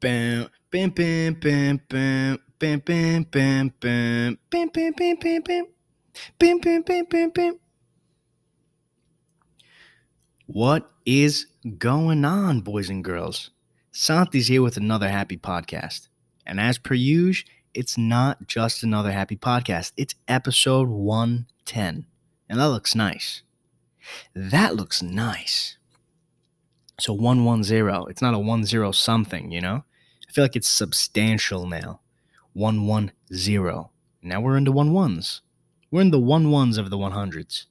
Bam, bam, bam, bam, bam, bam, bam, bam, bam, bam, bam, bam, bam, bam, bam, bam. What is going on, boys and girls? Santi's here with another happy podcast. And as per usual, it's not just another happy podcast. It's episode 110. And that looks nice. That looks nice. So 110. It's not a 10 something, you know? I feel like it's substantial now. 110. Now we're into one ones. We're in the one ones of the 100s.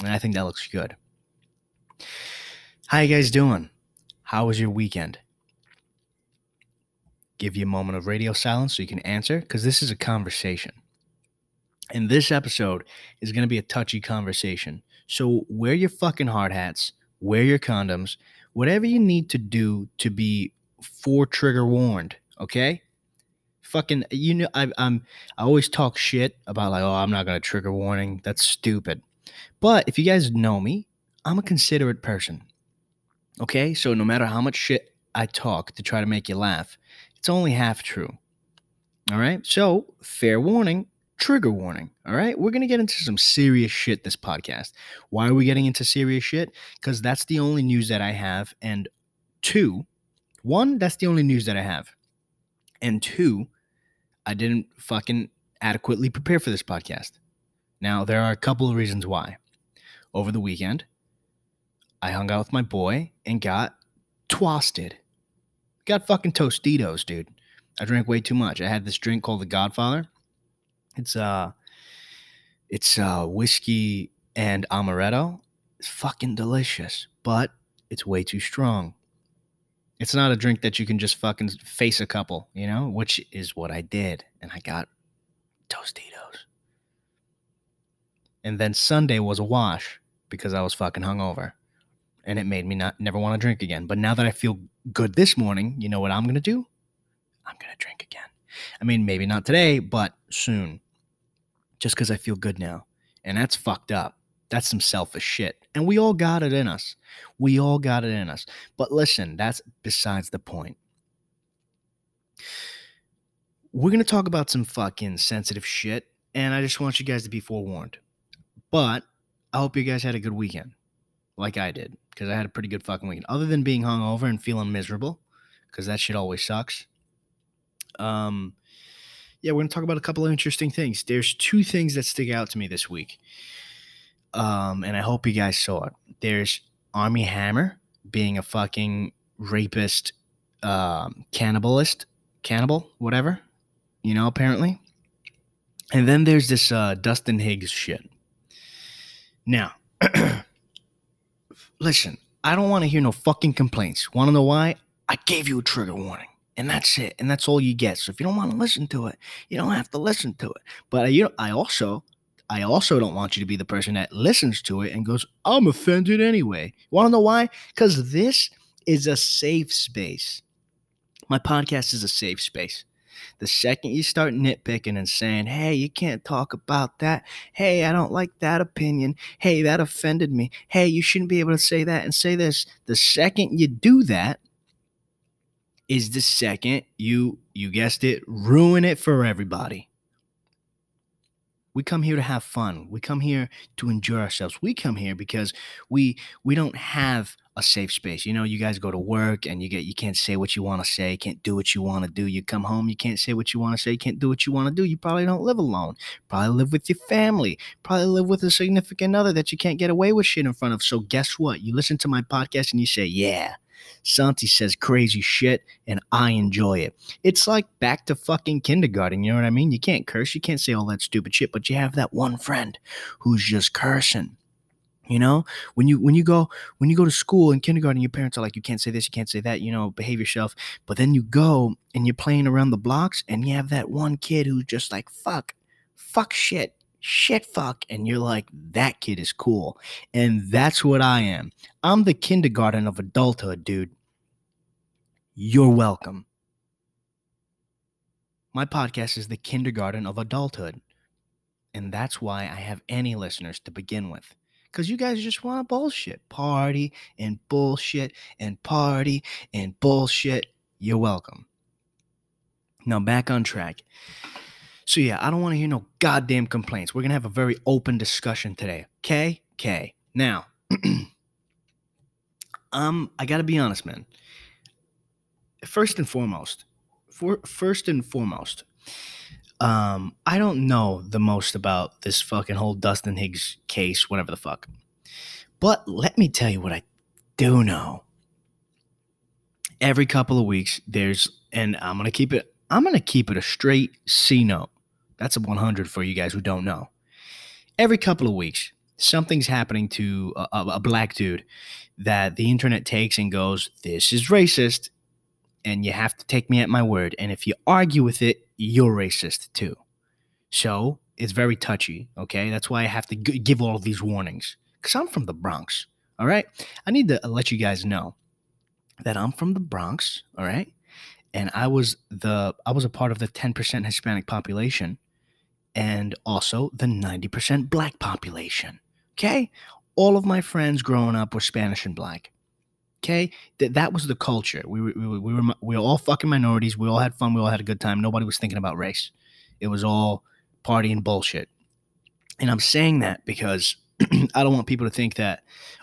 And I think that looks good. How you guys doing? How was your weekend? Give you a moment of radio silence so you can answer because this is a conversation. And this episode is going to be a touchy conversation. So wear your fucking hard hats, wear your condoms, whatever you need to do to be for trigger warned, okay? Fucking, you know, I, I'm, I always talk shit about like, oh, I'm not gonna trigger warning. That's stupid. But if you guys know me, I'm a considerate person. Okay, so no matter how much shit I talk to try to make you laugh, it's only half true. All right, so fair warning, trigger warning. All right, we're gonna get into some serious shit this podcast. Why are we getting into serious shit? Because that's the only news that I have. And two, one, that's the only news that I have. And two, I didn't fucking adequately prepare for this podcast. Now, there are a couple of reasons why. Over the weekend, I hung out with my boy and got twasted. Got fucking Tostitos, dude. I drank way too much. I had this drink called the Godfather. It's uh it's uh whiskey and amaretto. It's fucking delicious, but it's way too strong. It's not a drink that you can just fucking face a couple, you know, which is what I did. And I got Tostitos. And then Sunday was a wash because I was fucking hungover. And it made me not never want to drink again. But now that I feel good this morning, you know what I'm gonna do? I'm gonna drink again. I mean, maybe not today, but soon. Just because I feel good now. And that's fucked up. That's some selfish shit. And we all got it in us. We all got it in us. But listen, that's besides the point. We're going to talk about some fucking sensitive shit. And I just want you guys to be forewarned. But I hope you guys had a good weekend, like I did, because I had a pretty good fucking weekend. Other than being hungover and feeling miserable, because that shit always sucks. Um, yeah, we're gonna talk about a couple of interesting things. There's two things that stick out to me this week, um, and I hope you guys saw it. There's Armie Hammer being a fucking rapist, um, cannibalist, cannibal, whatever, you know, apparently. And then there's this uh, Dustin Higgs shit. Now, listen, I don't want to hear no fucking complaints. Want to know why? I gave you a trigger warning, and that's it, and that's all you get. So if you don't want to listen to it, you don't have to listen to it. But you know, I also, I also don't want you to be the person that listens to it and goes, "I'm offended anyway." Want to know why? Because this is a safe space. My podcast is a safe space. The second you start nitpicking and saying, hey, you can't talk about that. Hey, I don't like that opinion. Hey, that offended me. Hey, you shouldn't be able to say that and say this. The second you do that is the second you, you guessed it, ruin it for everybody. We come here to have fun. We come here to enjoy ourselves. We come here because we we don't have a safe space. You know, you guys go to work and you get you can't say what you want to say, can't do what you want to do. You come home, you can't say what you want to say, can't do what you want to do. You probably don't live alone. Probably live with your family. Probably live with a significant other that you can't get away with shit in front of. So guess what? You listen to my podcast and you say, "Yeah, Santi says crazy shit and I enjoy it. It's like back to fucking kindergarten, you know what I mean? You can't curse, you can't say all that stupid shit, but you have that one friend who's just cursing. You know, when you when you go when you go to school in kindergarten, your parents are like, you can't say this, you can't say that, you know, behave yourself. But then you go and you're playing around the blocks, and you have that one kid who's just like, fuck, fuck shit, shit fuck and you're like that kid is cool. And that's what i am. I'm the kindergarten of adulthood dude. You're welcome. My podcast is the kindergarten of adulthood and that's why i have any listeners to begin with because you guys just want to bullshit party and bullshit and party and bullshit. You're welcome. Now back on track. So yeah, I don't want to hear no goddamn complaints. We're gonna have a very open discussion today. Okay? Okay. Now, um, I gotta be honest, man. First and foremost, for first and foremost, um, I don't know the most about this fucking whole Dustin Higgs case, whatever the fuck. But let me tell you what I do know. Every couple of weeks, there's, and I'm gonna keep it. I'm gonna keep it a straight C note. That's a 100 for you guys who don't know. Every couple of weeks, something's happening to a, a, black dude that the internet takes and goes, "This is racist," and you have to take me at my word. And if you argue with it, you're racist too. So it's very touchy. Okay, that's why I have to g- give all of these warnings because I'm from the Bronx. All right, I need to let you guys know that I'm from the Bronx. All right, and I was the I was a part of the 10% Hispanic population and also the 90% black population. Okay? All of my friends growing up were Spanish and black. Okay? Th- that was the culture. We were, we, were, we, were, we were all fucking minorities. We all had fun. We all had a good time. Nobody was thinking about race. It was all party and bullshit. And I'm saying that because I don't want people to think that,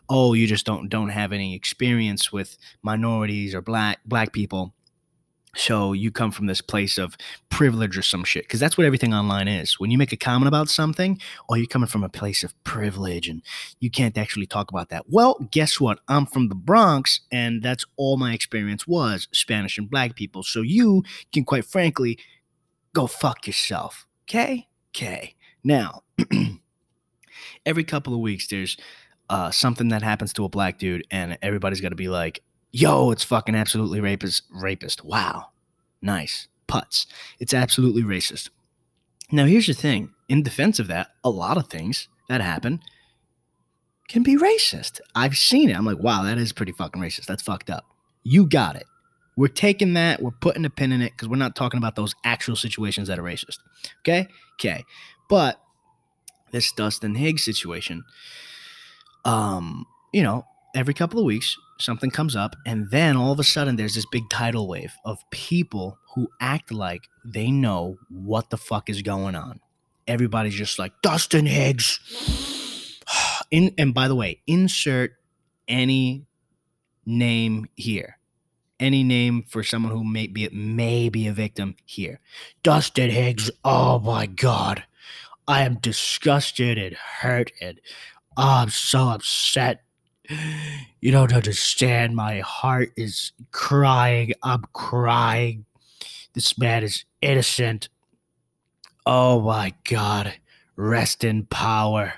oh, you just don't don't have any experience with minorities or black black people so you come from this place of privilege or some shit because that's what everything online is. When you make a comment about something or you're coming from a place of privilege and you can't actually talk about that. Well guess what? I'm from the bronx and that's all my experience was spanish and black people. So you can quite frankly go fuck yourself. Okay? Okay. Now every couple of weeks there's uh, something that happens to a black dude and everybody's got to be like yo, it's fucking absolutely rapist. Rapist. Wow. Nice. Putz. It's absolutely racist. Now, here's the thing in defense of that, a lot of things that happen can be racist. I've seen it. I'm like, wow, that is pretty fucking racist. That's fucked up. You got it. We're taking that, we're putting a pin in it because we're not talking about those actual situations that are racist. Okay? Okay. But this Dustin Higgs situation, um, you know, every couple of weeks, something comes up, and then all of a sudden there's this big tidal wave of people who act like they know what the fuck is going on. Everybody's just like Dustin Higgs. In and by the way, insert any name here. Any name for someone who may be may be a victim here. Dustin Higgs. Oh my god. I am disgusted and hurt and oh, I'm so upset you don't understand. My heart is crying. I'm crying. This man is innocent. Oh my God. Rest in power.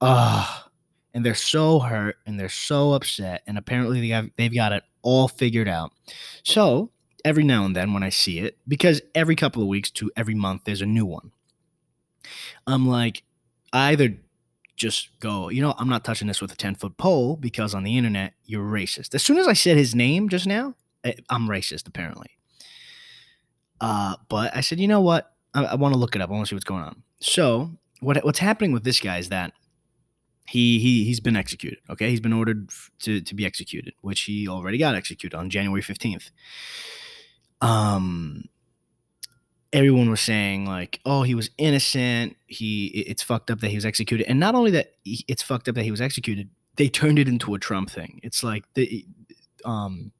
Oh. And they're so hurt and they're so upset. And apparently they have, they've got it all figured out. So every now and then when I see it, because every couple of weeks to every month there's a new one, I'm like, I either just go, you know, I'm not touching this with a 10 foot pole because on the internet, you're racist. As soon as I said his name just now, I'm racist, apparently. Uh, but I said, you know what? I, I want to look it up. I want to see what's going on. So, what, what's happening with this guy is that he, he, he's been executed. Okay. He's been ordered to, to be executed, which he already got executed on January 15th. Um, everyone was saying like, "Oh, he was innocent. He it's fucked up that he was executed." And not only that, it's fucked up that he was executed. They turned it into a Trump thing. It's like the um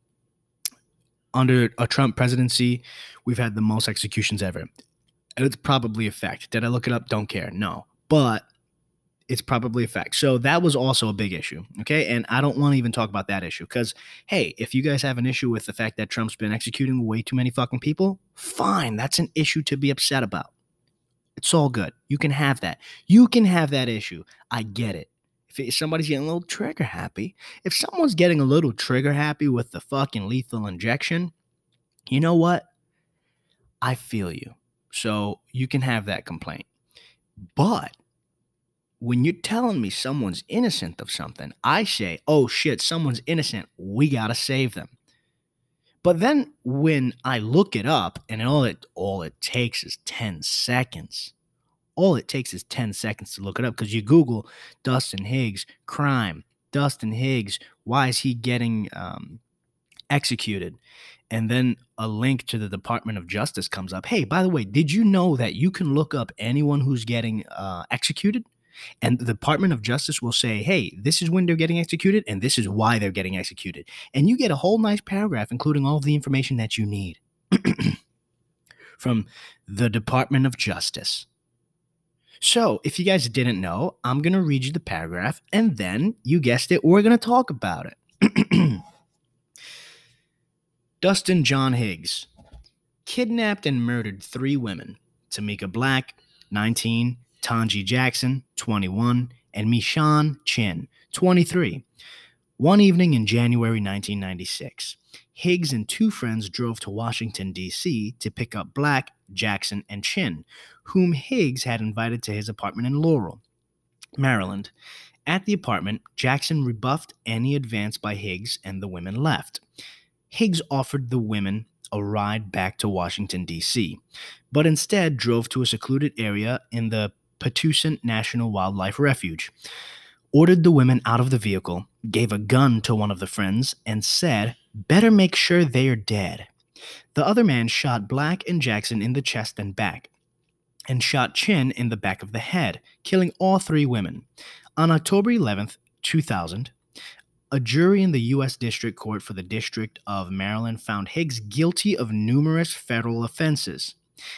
under a Trump presidency, we've had the most executions ever. And it's probably a fact. Did I look it up? Don't care. No. But it's probably a fact. So that was also a big issue. Okay. And I don't want to even talk about that issue because, hey, if you guys have an issue with the fact that Trump's been executing way too many fucking people, fine. That's an issue to be upset about. It's all good. You can have that. You can have that issue. I get it. If somebody's getting a little trigger happy, if someone's getting a little trigger happy with the fucking lethal injection, you know what? I feel you. So you can have that complaint. But when you're telling me someone's innocent of something, I say, oh shit, someone's innocent. We got to save them. But then when I look it up and all it all it takes is 10 seconds. All it takes is 10 seconds to look it up because you Google Dustin Higgs crime. Dustin Higgs, why is he getting um, executed. And then a link to the Department of Justice comes up. Hey, by the way, did you know that you can look up anyone who's getting uh, executed? And the Department of Justice will say, hey, this is when they're getting executed, and this is why they're getting executed. And you get a whole nice paragraph, including all of the information that you need from the Department of Justice. So, if you guys didn't know, I'm going to read you the paragraph, and then you guessed it, we're going to talk about it. Dustin John Higgs kidnapped and murdered three women Tamika Black, 19, Tanji Jackson, 21, and Mishann Chinn, 23. One evening in January 1996, Higgs and two friends drove to Washington, D.C. to pick up Black, Jackson, and Chinn, whom Higgs had invited to his apartment in Laurel, Maryland. At the apartment, Jackson rebuffed any advance by Higgs and the women left. Higgs offered the women a ride back to Washington, D.C., but instead drove to a secluded area in the Patuxent National Wildlife Refuge, ordered the women out of the vehicle, gave a gun to one of the friends, and said, Better make sure they are dead. The other man shot Black and Jackson in the chest and back, and shot Chinn in the back of the head, killing all three women. On October 11th, 2000, a jury in the U.S. District Court for the District of Maryland found Higgs guilty of numerous federal offenses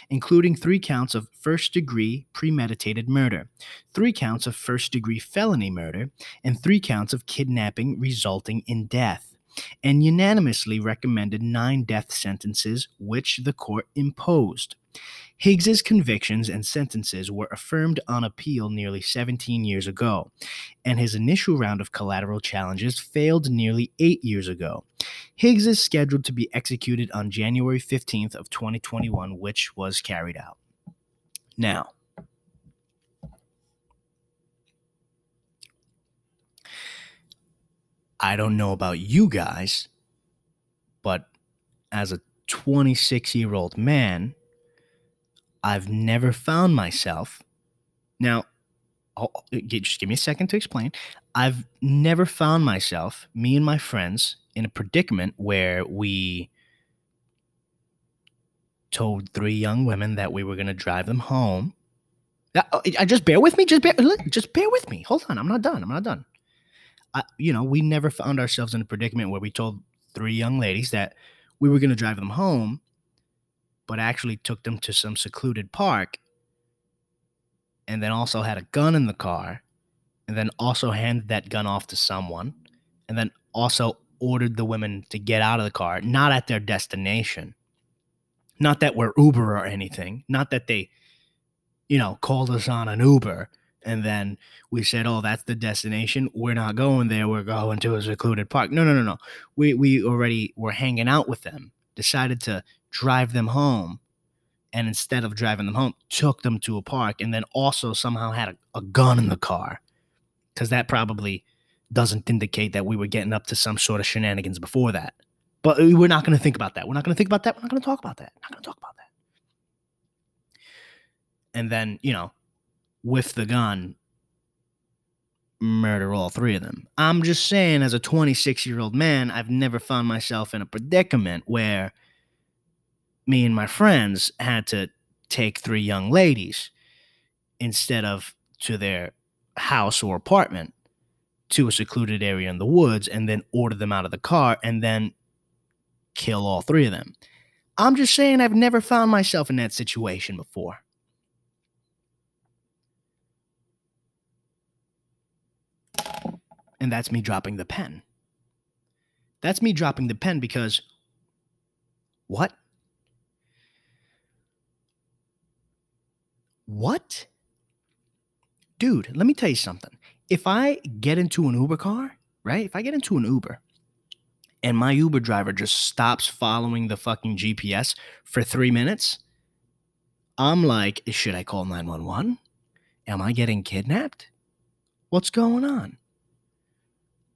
including three counts of first degree premeditated murder, three counts of first degree felony murder, and three counts of kidnapping resulting in death, and unanimously recommended nine death sentences, which the court imposed. Higgs's convictions and sentences were affirmed on appeal nearly 17 years ago, and his initial round of collateral challenges failed nearly 8 years ago. Higgs is scheduled to be executed on January 15th of 2021, which was carried out. Now, I don't know about you guys, but as a 26 year old man, I've never found myself. Now, I'll, just give me a second to explain. I've never found myself, me and my friends, in a predicament where we told three young women that we were going to drive them home. Oh, I, just bear with me. Just bear, just bear with me. Hold on. I'm not done. I'm not done. I, you know, we never found ourselves in a predicament where we told three young ladies that we were going to drive them home but actually took them to some secluded park and then also had a gun in the car and then also handed that gun off to someone and then also ordered the women to get out of the car not at their destination. Not that we're uber or anything not that they you know called us on an uber and then we said oh that's the destination. We're not going there. We're going to a secluded park. No no no no. We we already were hanging out with them decided to drive them home and instead of driving them home took them to a park and then also somehow had a, a gun in the car. Because that probably doesn't indicate that we were getting up to some sort of shenanigans before that. But we're not going to think about that. We're not going to think about that. We're not going to talk about that. Not going to talk about that. And then you know with the gun murder all three of them. I'm just saying as a 26 year old man i've never found myself in a predicament where me and my friends had to take three young ladies instead of to their house or apartment to a secluded area in the woods and then order them out of the car and then kill all three of them. I'm just saying I've never found myself in that situation before. And that's me dropping the pen. That's me dropping the pen because what? What? Dude, let me tell you something. If I get into an Uber car, right? If I get into an Uber and my Uber driver just stops following the fucking GPS for three minutes, I'm like, should I call 911? Am I getting kidnapped? What's going on?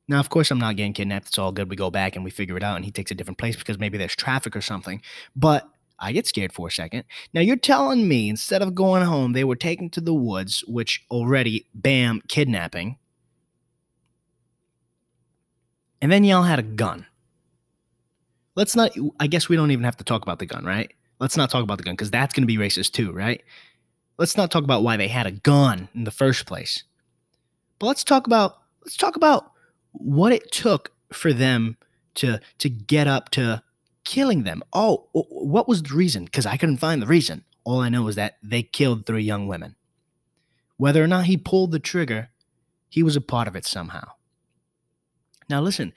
Now, of course, I'm not getting kidnapped. It's all good. We go back and we figure it out, and he takes a different place because maybe there's traffic or something. But I get scared for a second. Now you're telling me instead of going home, they were taken to the woods, which already, bam, kidnapping. And then y'all had a gun. let's not I guess we don't even have to talk about the gun, right? Let's not talk about the gun because that's going to be racist too, right? Let's not talk about why they had a gun in the first place. But let's talk about let's talk about what it took for them to to get up to killing them. Oh, what was the reason? Because I couldn't find the reason. All I know is that they killed three young women. Whether or not he pulled the trigger, he was a part of it somehow. Now, listen,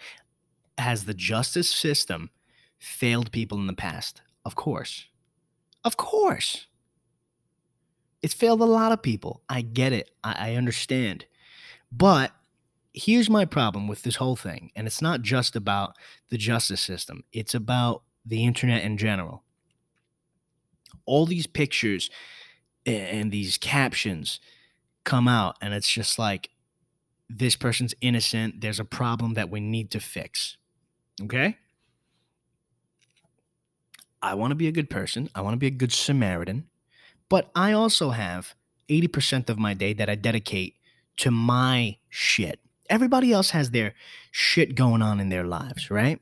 has the justice system failed people in the past? Of course. Of course. It's failed a lot of people. I get it. I, I understand. But here's my problem with this whole thing. And it's not just about the justice system, it's about the internet in general. All these pictures and these captions come out, and it's just like, this person's innocent. There's a problem that we need to fix. Okay? I want to be a good person. I want to be a good Samaritan. But I also have 80% of my day that I dedicate to my shit. Everybody else has their shit going on in their lives, right?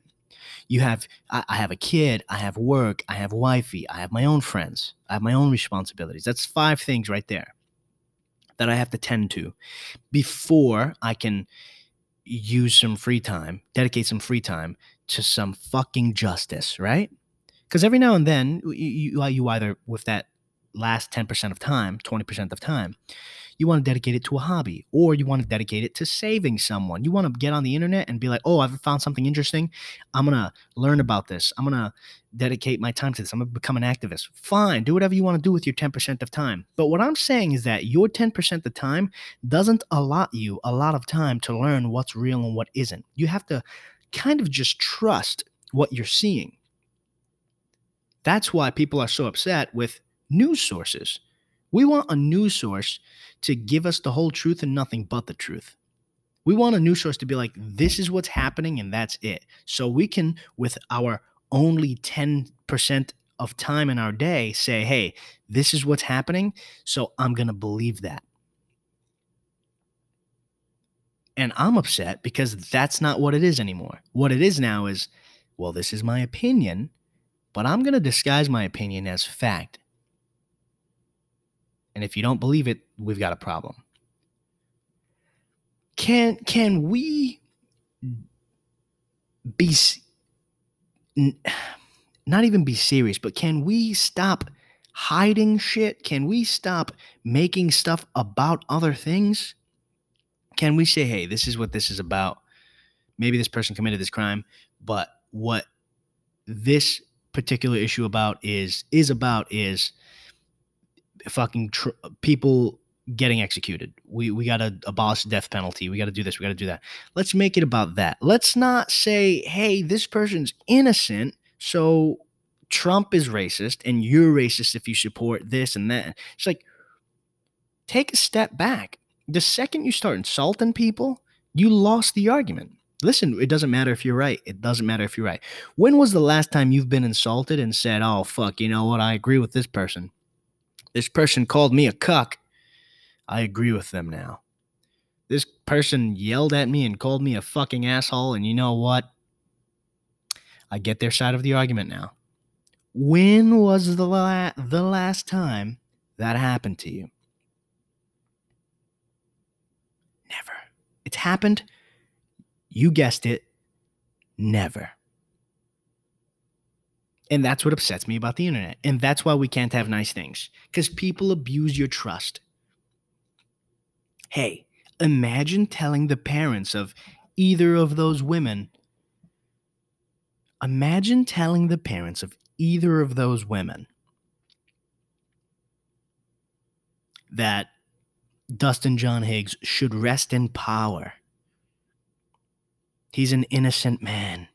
You have, I, I have a kid, I have work, I have wifey, I have my own friends, I have my own responsibilities. That's five things right there that I have to tend to before I can use some free time, dedicate some free time to some fucking justice, right? Because every now and then, you, you, you either, with that last 10% of time, 20% of time, you want to dedicate it to a hobby or you want to dedicate it to saving someone. You want to get on the internet and be like, oh, I've found something interesting. I'm going to learn about this. I'm going to dedicate my time to this. I'm going to become an activist. Fine. Do whatever you want to do with your 10% of time. But what I'm saying is that your 10% of time doesn't allot you a lot of time to learn what's real and what isn't. You have to kind of just trust what you're seeing. That's why people are so upset with news sources. We want a news source to give us the whole truth and nothing but the truth. We want a news source to be like, this is what's happening and that's it. So we can, with our only 10% of time in our day, say, hey, this is what's happening. So I'm going to believe that. And I'm upset because that's not what it is anymore. What it is now is, well, this is my opinion, but I'm going to disguise my opinion as fact. And if you don't believe it, we've got a problem. Can can we be not even be serious, but can we stop hiding shit? Can we stop making stuff about other things? Can we say, "Hey, this is what this is about. Maybe this person committed this crime, but what this particular issue about is is about is fucking tr- people getting executed. We we got to abolish the death penalty. We got to do this. We got to do that. Let's make it about that. Let's not say, "Hey, this person's innocent." So Trump is racist and you're racist if you support this and that. It's like take a step back. The second you start insulting people, you lost the argument. Listen, it doesn't matter if you're right. It doesn't matter if you're right. When was the last time you've been insulted and said, "Oh fuck, you know what? I agree with this person." This person called me a cuck. I agree with them now. This person yelled at me and called me a fucking asshole, and you know what? I get their side of the argument now. When was the, la- the last time that happened to you? Never. It's happened. You guessed it. Never. And that's what upsets me about the internet. And that's why we can't have nice things because people abuse your trust. Hey, imagine telling the parents of either of those women. Imagine telling the parents of either of those women that Dustin John Higgs should rest in power. He's an innocent man.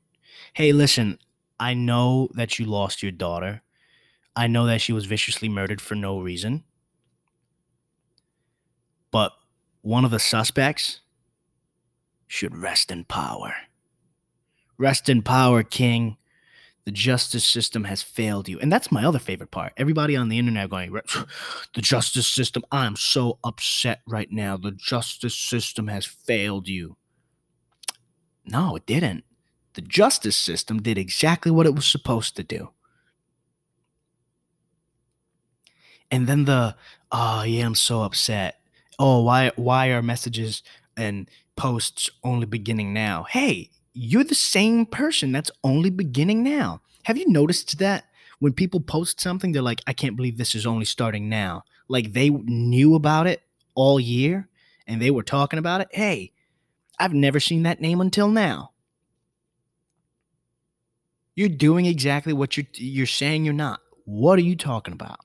Hey, listen, I know that you lost your daughter. I know that she was viciously murdered for no reason. But one of the suspects should rest in power. Rest in power, King. The justice system has failed you. And that's my other favorite part. Everybody on the internet going, the justice system, I'm so upset right now. The justice system has failed you. No, it didn't. The justice system did exactly what it was supposed to do. And then the, oh yeah, I'm so upset. Oh, why why are messages and posts only beginning now? Hey, you're the same person that's only beginning now. Have you noticed that when people post something, they're like, I can't believe this is only starting now. Like they knew about it all year and they were talking about it. Hey, I've never seen that name until now. You're doing exactly what you're you're saying you're not. What are you talking about?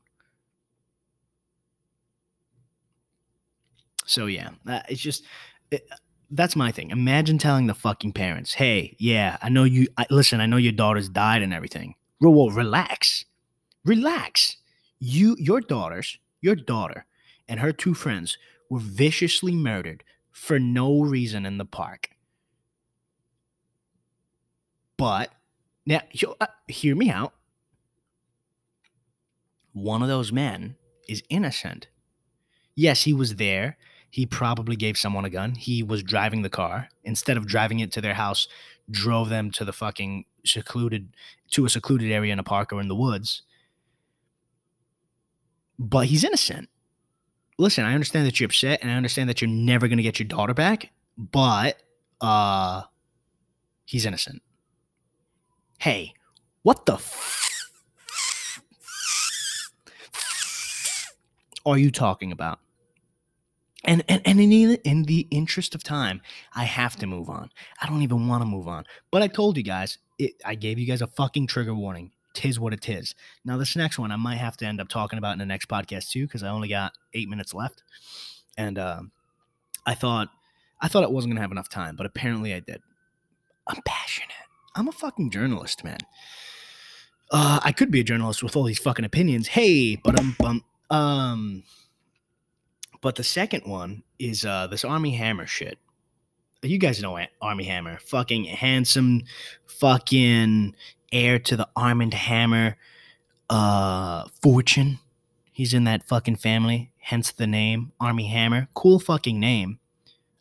So yeah, uh, it's just it, that's my thing. Imagine telling the fucking parents, "Hey, yeah, I know you. I, listen, I know your daughter's died and everything. Well, relax, relax. You, your daughters, your daughter, and her two friends were viciously murdered for no reason in the park. But now, uh, hear me out. One of those men is innocent. Yes, he was there he probably gave someone a gun. He was driving the car. Instead of driving it to their house, drove them to the fucking secluded to a secluded area in a park or in the woods. But he's innocent. Listen, I understand that you're upset and I understand that you're never going to get your daughter back, but uh he's innocent. Hey, what the f- are you talking about? and and, and in, the, in the interest of time i have to move on. I don't even want to move on. But i told you guys it, i gave you guys a fucking trigger warning. Tis what it is. Now this next one i might have to end up talking about in the next podcast too because i only got eight minutes left. And uh, i thought i thought it wasn't to have enough time but apparently i did. I'm passionate i'm a fucking journalist man uh, i could be a journalist with all these fucking opinions hey but um, um but the second one is uh, this Armie Hammer shit. You guys know Armie Hammer, fucking handsome, fucking heir to the Armand Hammer uh, fortune. He's in that fucking family, hence the name Armie Hammer. Cool fucking name.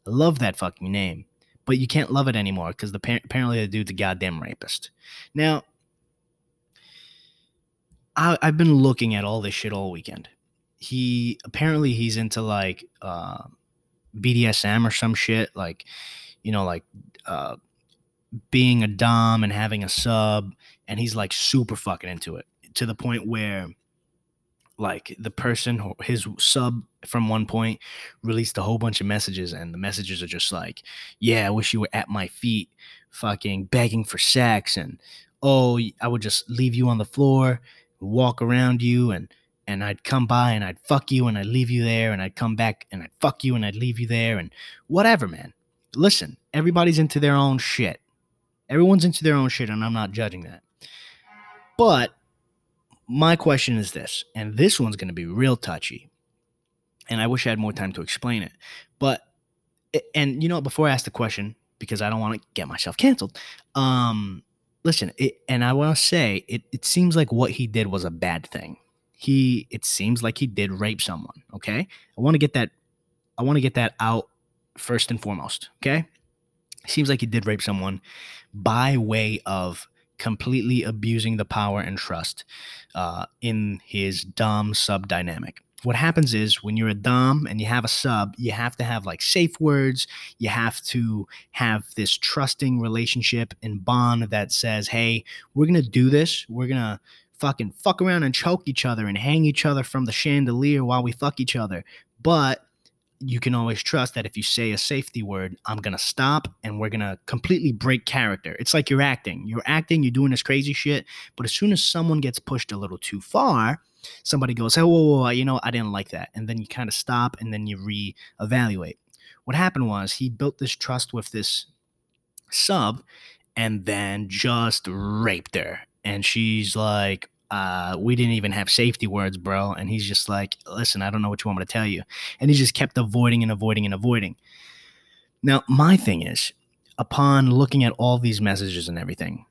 I love that fucking name. But you can't love it anymore because the apparently the dude's a goddamn rapist. Now, I, I've been looking at all this shit all weekend he apparently he's into like uh, BDSM or some shit, like you know, like uh, being a dom and having a sub, and he's like super fucking into it to the point where like the person his sub from one point released a whole bunch of messages and the messages are just like yeah i wish you were at my feet fucking begging for sex and oh i would just leave you on the floor walk around you and and I'd come by and I'd fuck you and I'd leave you there and I'd come back and I'd fuck you and I'd leave you there and whatever, man. Listen, everybody's into their own shit. Everyone's into their own shit and I'm not judging that. But my question is this, and this one's going to be real touchy. And I wish I had more time to explain it. But and you know, before I ask the question because I don't want to get myself canceled, um listen, it, and I want to say it it seems like what he did was a bad thing he it seems like he did rape someone okay i want to get that i want to get that out first and foremost okay seems like he did rape someone by way of completely abusing the power and trust uh, in his dom sub dynamic. What happens is when you're a dom and you have a sub you have to have like safe words. You have to have this trusting relationship and bond that says hey we're gonna do this. We're gonna fucking fuck around and choke each other and hang each other from the chandelier while we fuck each other. But you can always trust that if you say a safety word, I'm going to stop and we're going to completely break character. It's like you're acting. You're acting, you're doing this crazy shit. But as soon as someone gets pushed a little too far, somebody goes, hey, whoa, whoa, whoa, you know, I didn't like that. And then you kind of stop and then you reevaluate. What happened was he built this trust with this sub and then just raped her and she's like, uh, we didn't even have safety words, bro. And he's just like, listen, I don't know what you want me to tell you. And he just kept avoiding and avoiding and avoiding. Now, my thing is, upon looking at all these messages and everything,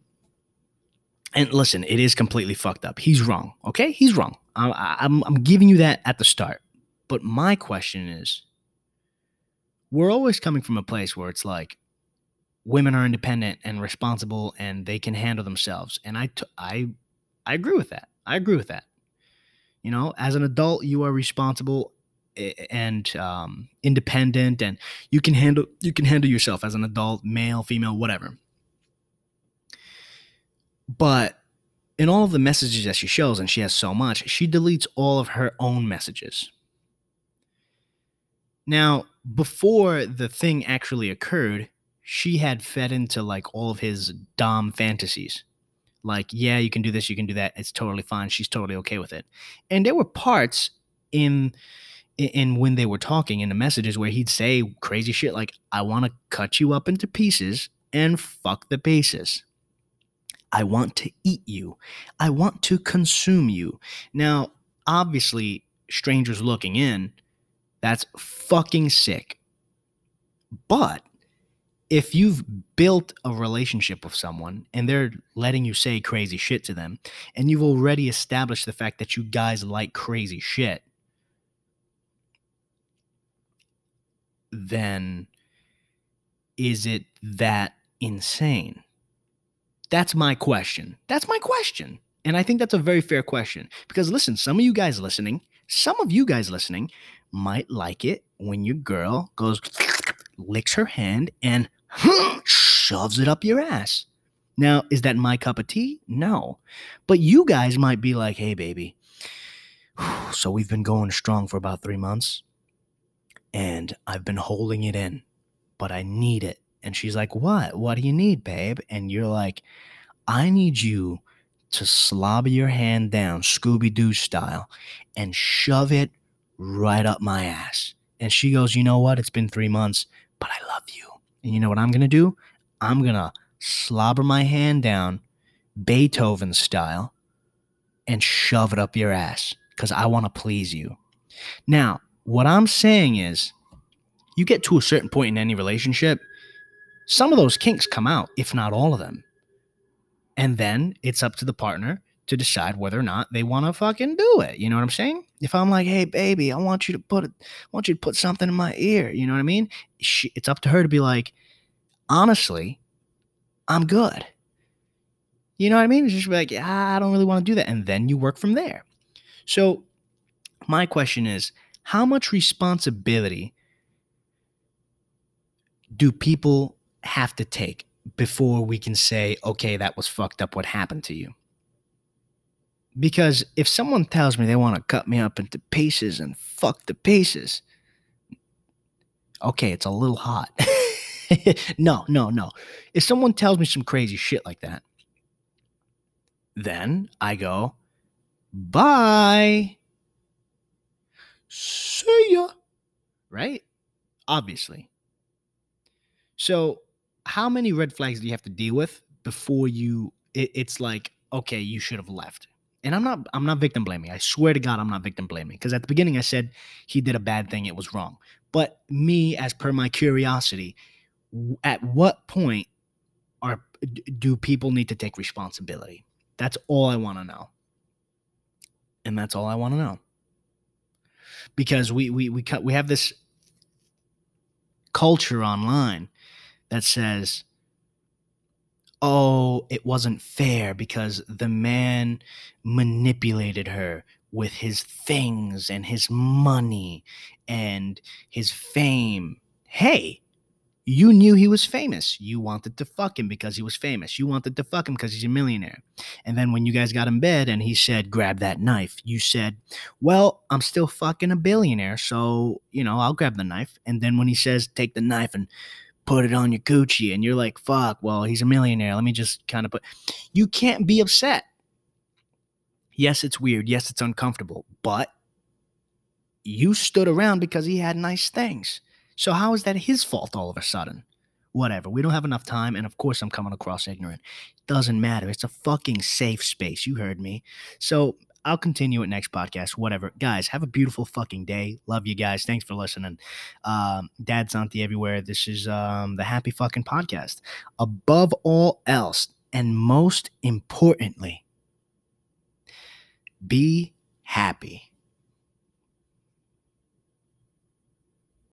and listen, it is completely fucked up. He's wrong. Okay, he's wrong. I, I'm, I'm giving you that at the start. But my question is, we're always coming from a place where it's like, women are independent and responsible and they can handle themselves. And I, t- I, I agree with that. I agree with that. You know, as an adult, you are responsible and um, independent, and you can handle you can handle yourself as an adult, male, female, whatever. But in all of the messages that she shows, and she has so much, she deletes all of her own messages. Now, before the thing actually occurred, she had fed into like all of his Dom fantasies. Like, yeah, you can do this, you can do that. It's totally fine. She's totally okay with it. And there were parts in in when they were talking in the messages where he'd say crazy shit like, I want to cut you up into pieces and fuck the pieces. I want to eat you. I want to consume you. Now, obviously, strangers looking in, that's fucking sick. But if you've built a relationship with someone and they're letting you say crazy shit to them, and you've already established the fact that you guys like crazy shit, then is it that insane? That's my question. That's my question. And I think that's a very fair question because listen, some of you guys listening, some of you guys listening might like it when your girl goes, licks her hand and shoves it up your ass. Now, is that my cup of tea? No. But you guys might be like, hey, baby, so we've been going strong for about three months and I've been holding it in, but I need it. And she's like, What? What do you need, babe? And you're like, I need you to slobber your hand down, Scooby Doo style, and shove it right up my ass. And she goes, You know what? It's been three months, but I love you. And you know what I'm going to do? I'm going to slobber my hand down, Beethoven style, and shove it up your ass because I want to please you. Now, what I'm saying is, you get to a certain point in any relationship, some of those kinks come out, if not all of them. And then it's up to the partner to decide whether or not they want to fucking do it. You know what I'm saying? If I'm like, "Hey, baby, I want you to put I want you to put something in my ear," you know what I mean? She, it's up to her to be like, "Honestly, I'm good." You know what I mean? It's just like, yeah, I don't really want to do that, and then you work from there. So, my question is, how much responsibility do people have to take before we can say, okay, that was fucked up what happened to you? Because if someone tells me they want to cut me up into pieces and fuck the pieces, okay, it's a little hot. no, no, no. If someone tells me some crazy shit like that, then I go, bye. See ya. Right? Obviously. So, how many red flags do you have to deal with before you it, it's like, okay, you should have left? And I'm not I'm not victim blaming. I swear to God, I'm not victim blaming. Because at the beginning I said he did a bad thing, it was wrong. But me, as per my curiosity, at what point are do people need to take responsibility? That's all I want to know. And that's all I want to know because we we we cut we have this culture online that says oh it wasn't fair because the man manipulated her with his things and his money and his fame hey you knew he was famous. You wanted to fuck him because he was famous. You wanted to fuck him because he's a millionaire. And then when you guys got in bed and he said, grab that knife, you said, well, I'm still fucking a billionaire. So, you know, I'll grab the knife. And then when he says, take the knife and put it on your Gucci, and you're like, fuck, well, he's a millionaire. Let me just kind of put, you can't be upset. Yes, it's weird. Yes, it's uncomfortable. But you stood around because he had nice things. So how is that his fault all of a sudden? Whatever. We don't have enough time, and of course I'm coming across ignorant. Doesn't matter. It's a fucking safe space. You heard me. So I'll continue it next podcast. Whatever. Guys, have a beautiful fucking day. Love you guys. Thanks for listening. Um, Dad Santi everywhere. This is um, the Happy Fucking Podcast. Above all else, and most importantly, be happy.